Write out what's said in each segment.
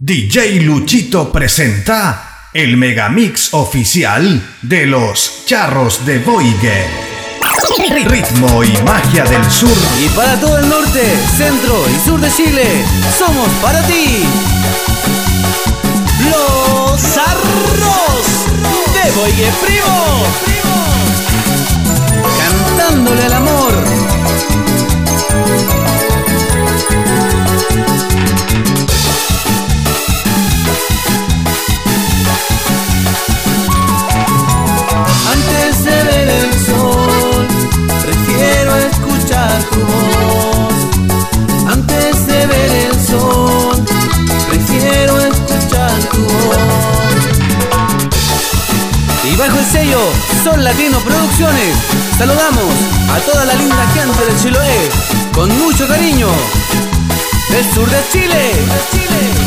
DJ Luchito presenta el megamix oficial de los charros de Boigue. Ritmo y magia del sur. Y para todo el norte, centro y sur de Chile, somos para ti. Los charros de Boigue Primo. Cantándole al amor. Sol Latino Producciones, saludamos a toda la linda gente de Chiloé con mucho cariño. Del sur de Chile. De Chile.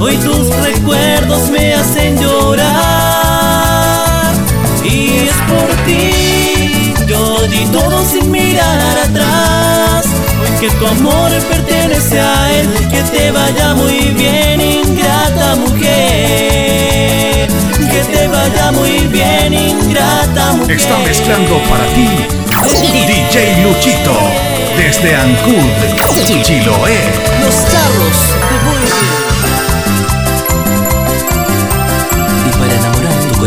Hoy tus recuerdos me hacen llorar. Y es por ti, yo di todo sin mirar atrás. Que tu amor pertenece a él, que te vaya muy bien, ingrata mujer. Que te vaya muy bien, ingrata mujer. Está mezclando para ti DJ Luchito, desde Ancud, Chiloé. Los charros de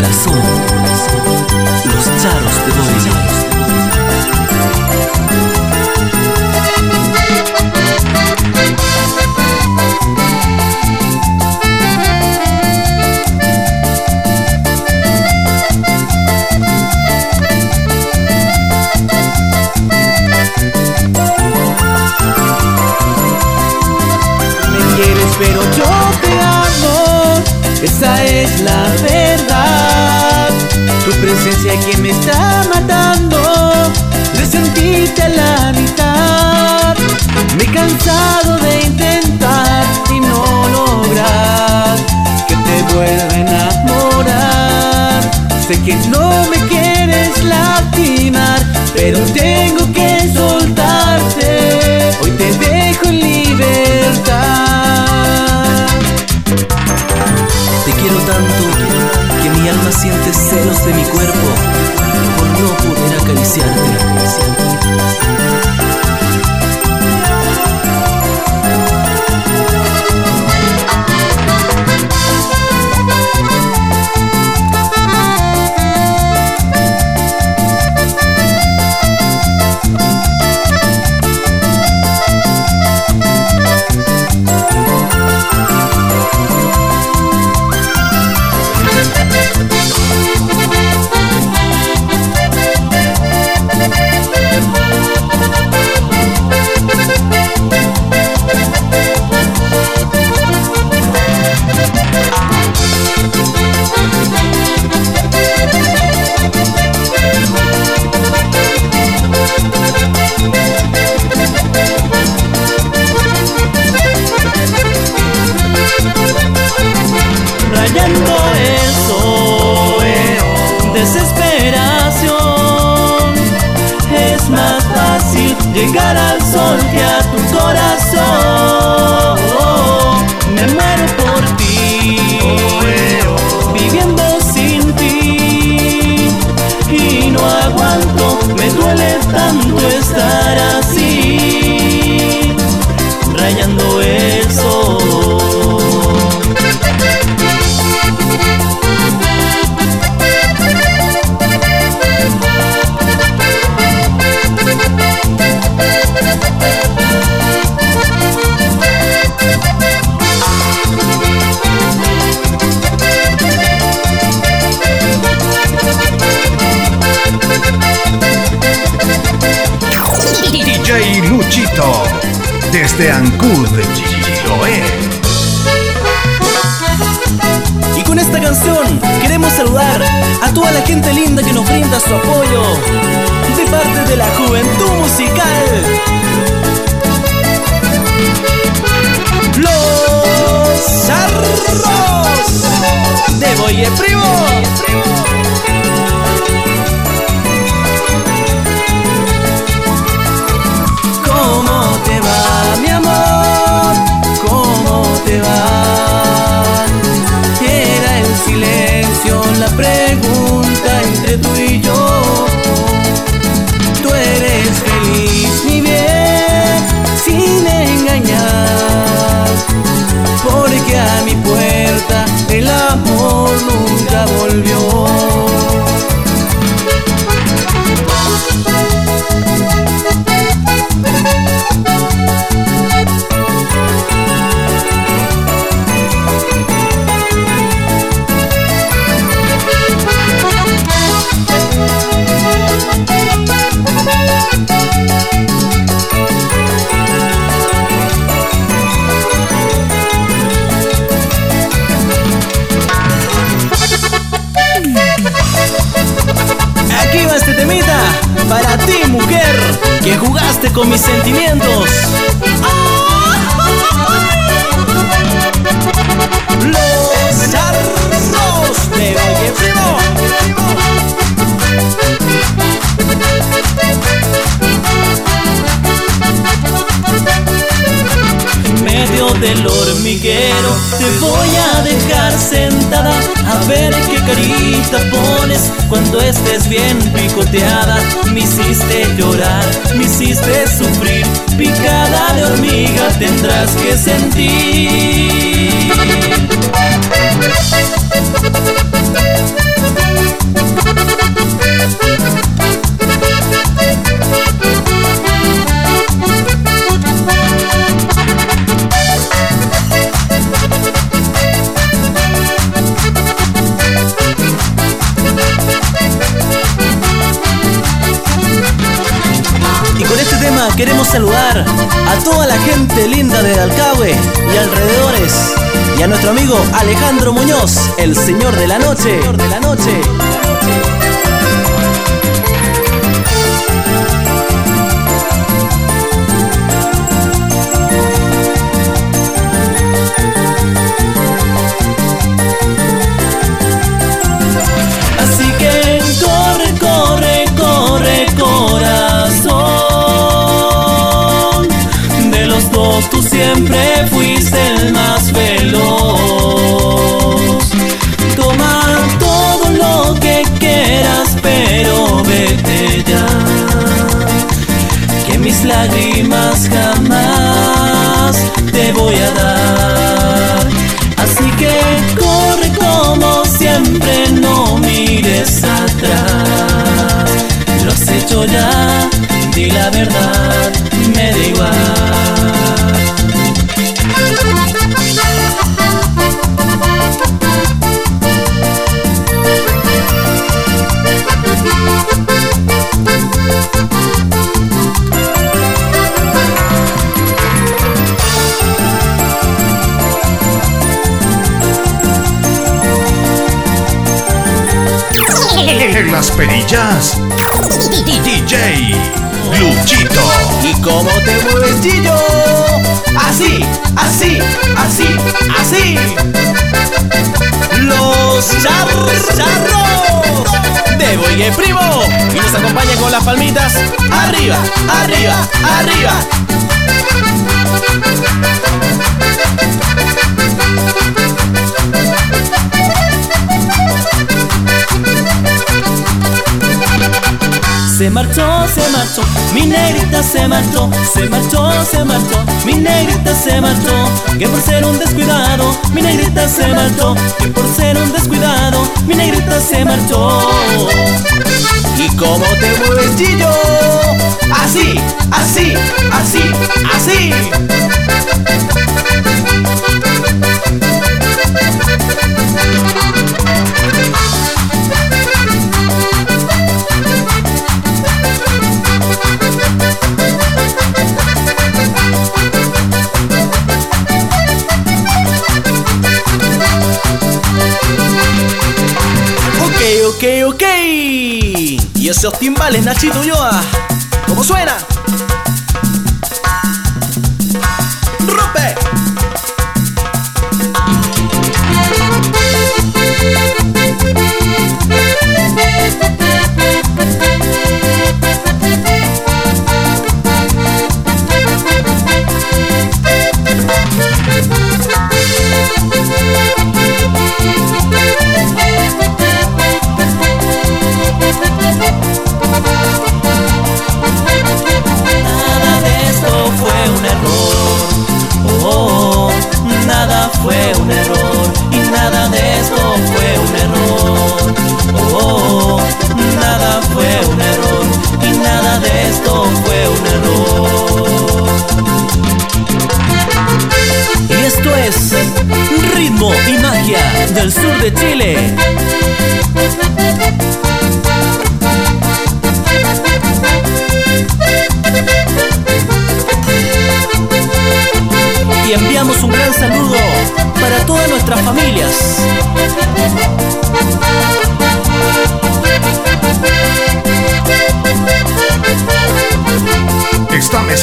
corazón, los charros de vuelta. Que no me quieres lastimar, pero tengo que soltarte. Hoy te dejo en libertad. tanto que mi alma siente celos de mi cuerpo llegar al sol que a tu corazón. Desde Ancud, Chiloé. Y con esta canción queremos saludar a toda la gente linda que nos brinda su apoyo de parte de la juventud musical. Los Charros de Boye Primo. Del hormiguero te voy a dejar sentada a ver qué carita pones cuando estés bien picoteada. Me hiciste llorar, me hiciste sufrir, picada de hormiga tendrás que sentir. Linda de Alcahue y alrededores y a nuestro amigo Alejandro Muñoz, el señor de la noche. de la noche. Hecho ya, di la verdad, me da igual. Las perillas, Así, así, así. Los charros, charros de Boye Primo. Y nos acompaña con las palmitas. Arriba, arriba, arriba. Se marchó, se marchó, mi negrita se marchó, se marchó, se marchó, mi negrita se marchó, que por ser un descuidado, mi negrita se marchó, que por ser un descuidado, mi negrita se marchó. ¿Y cómo te mueves, Gillo? Así, así, así, así. Y esos timbales, Nachito Yoa, ¿cómo suena?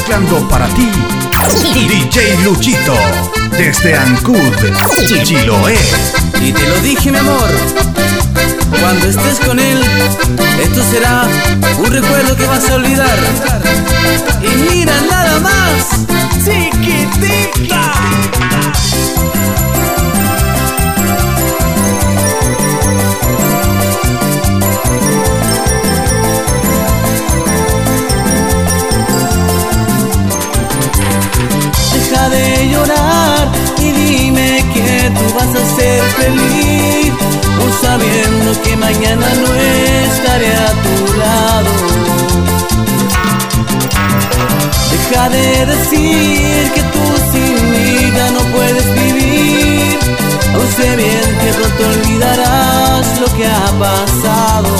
Mezclando para ti DJ Luchito desde Ancud, Chiloé. Y te lo dije, mi amor. Cuando estés con él, esto será un recuerdo que vas a olvidar. Y mira nada más, chiquitita. Vas a ser feliz, aun sabiendo que mañana no estaré a tu lado. Deja de decir que tú sin ya no puedes vivir, aun sé bien que pronto olvidarás lo que ha pasado.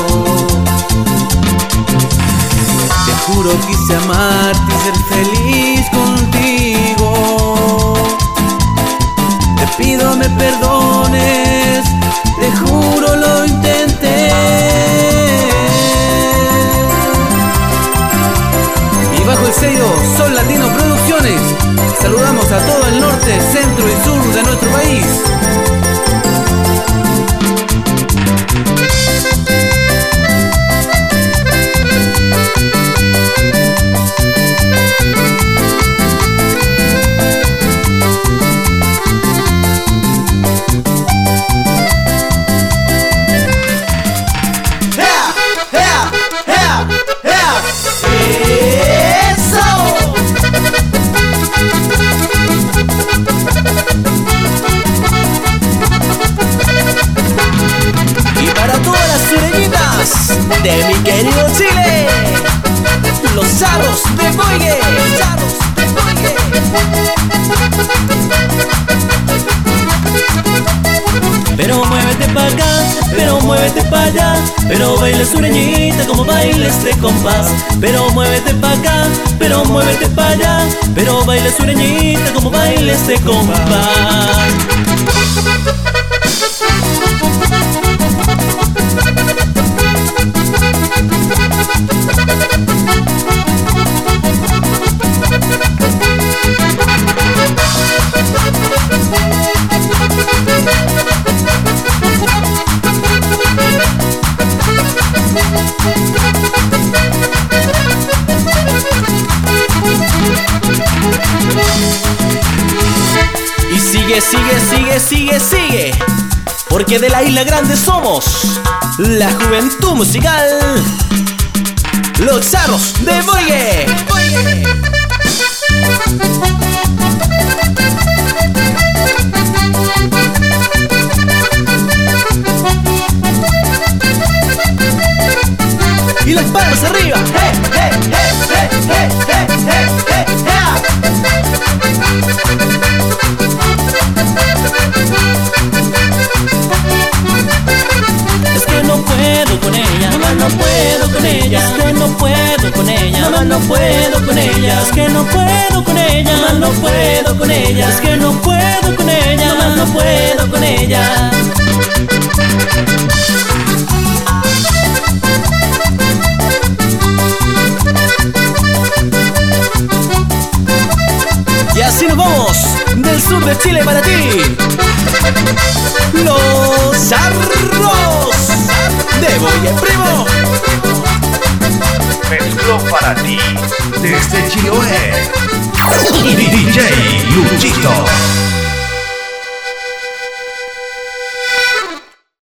Te juro quise amarte y ser feliz contigo. Pido me perdones, te juro Pero baila sureñita como baila este compás. Pero muévete pa' acá, pero muévete pa' allá Pero baila sureñita como baila este compás sigue, sigue. Porque de la isla grande somos la juventud musical. Los charros de Boye. Y las palmas arriba. ¡Eh, eh, eh, Que no puedo con ella, más no puedo con ella. Que no puedo con ella, más no puedo con ella. Y así nos vamos del sur de Chile para ti. Los ar para ti desde Chiloé. DJ Luchito.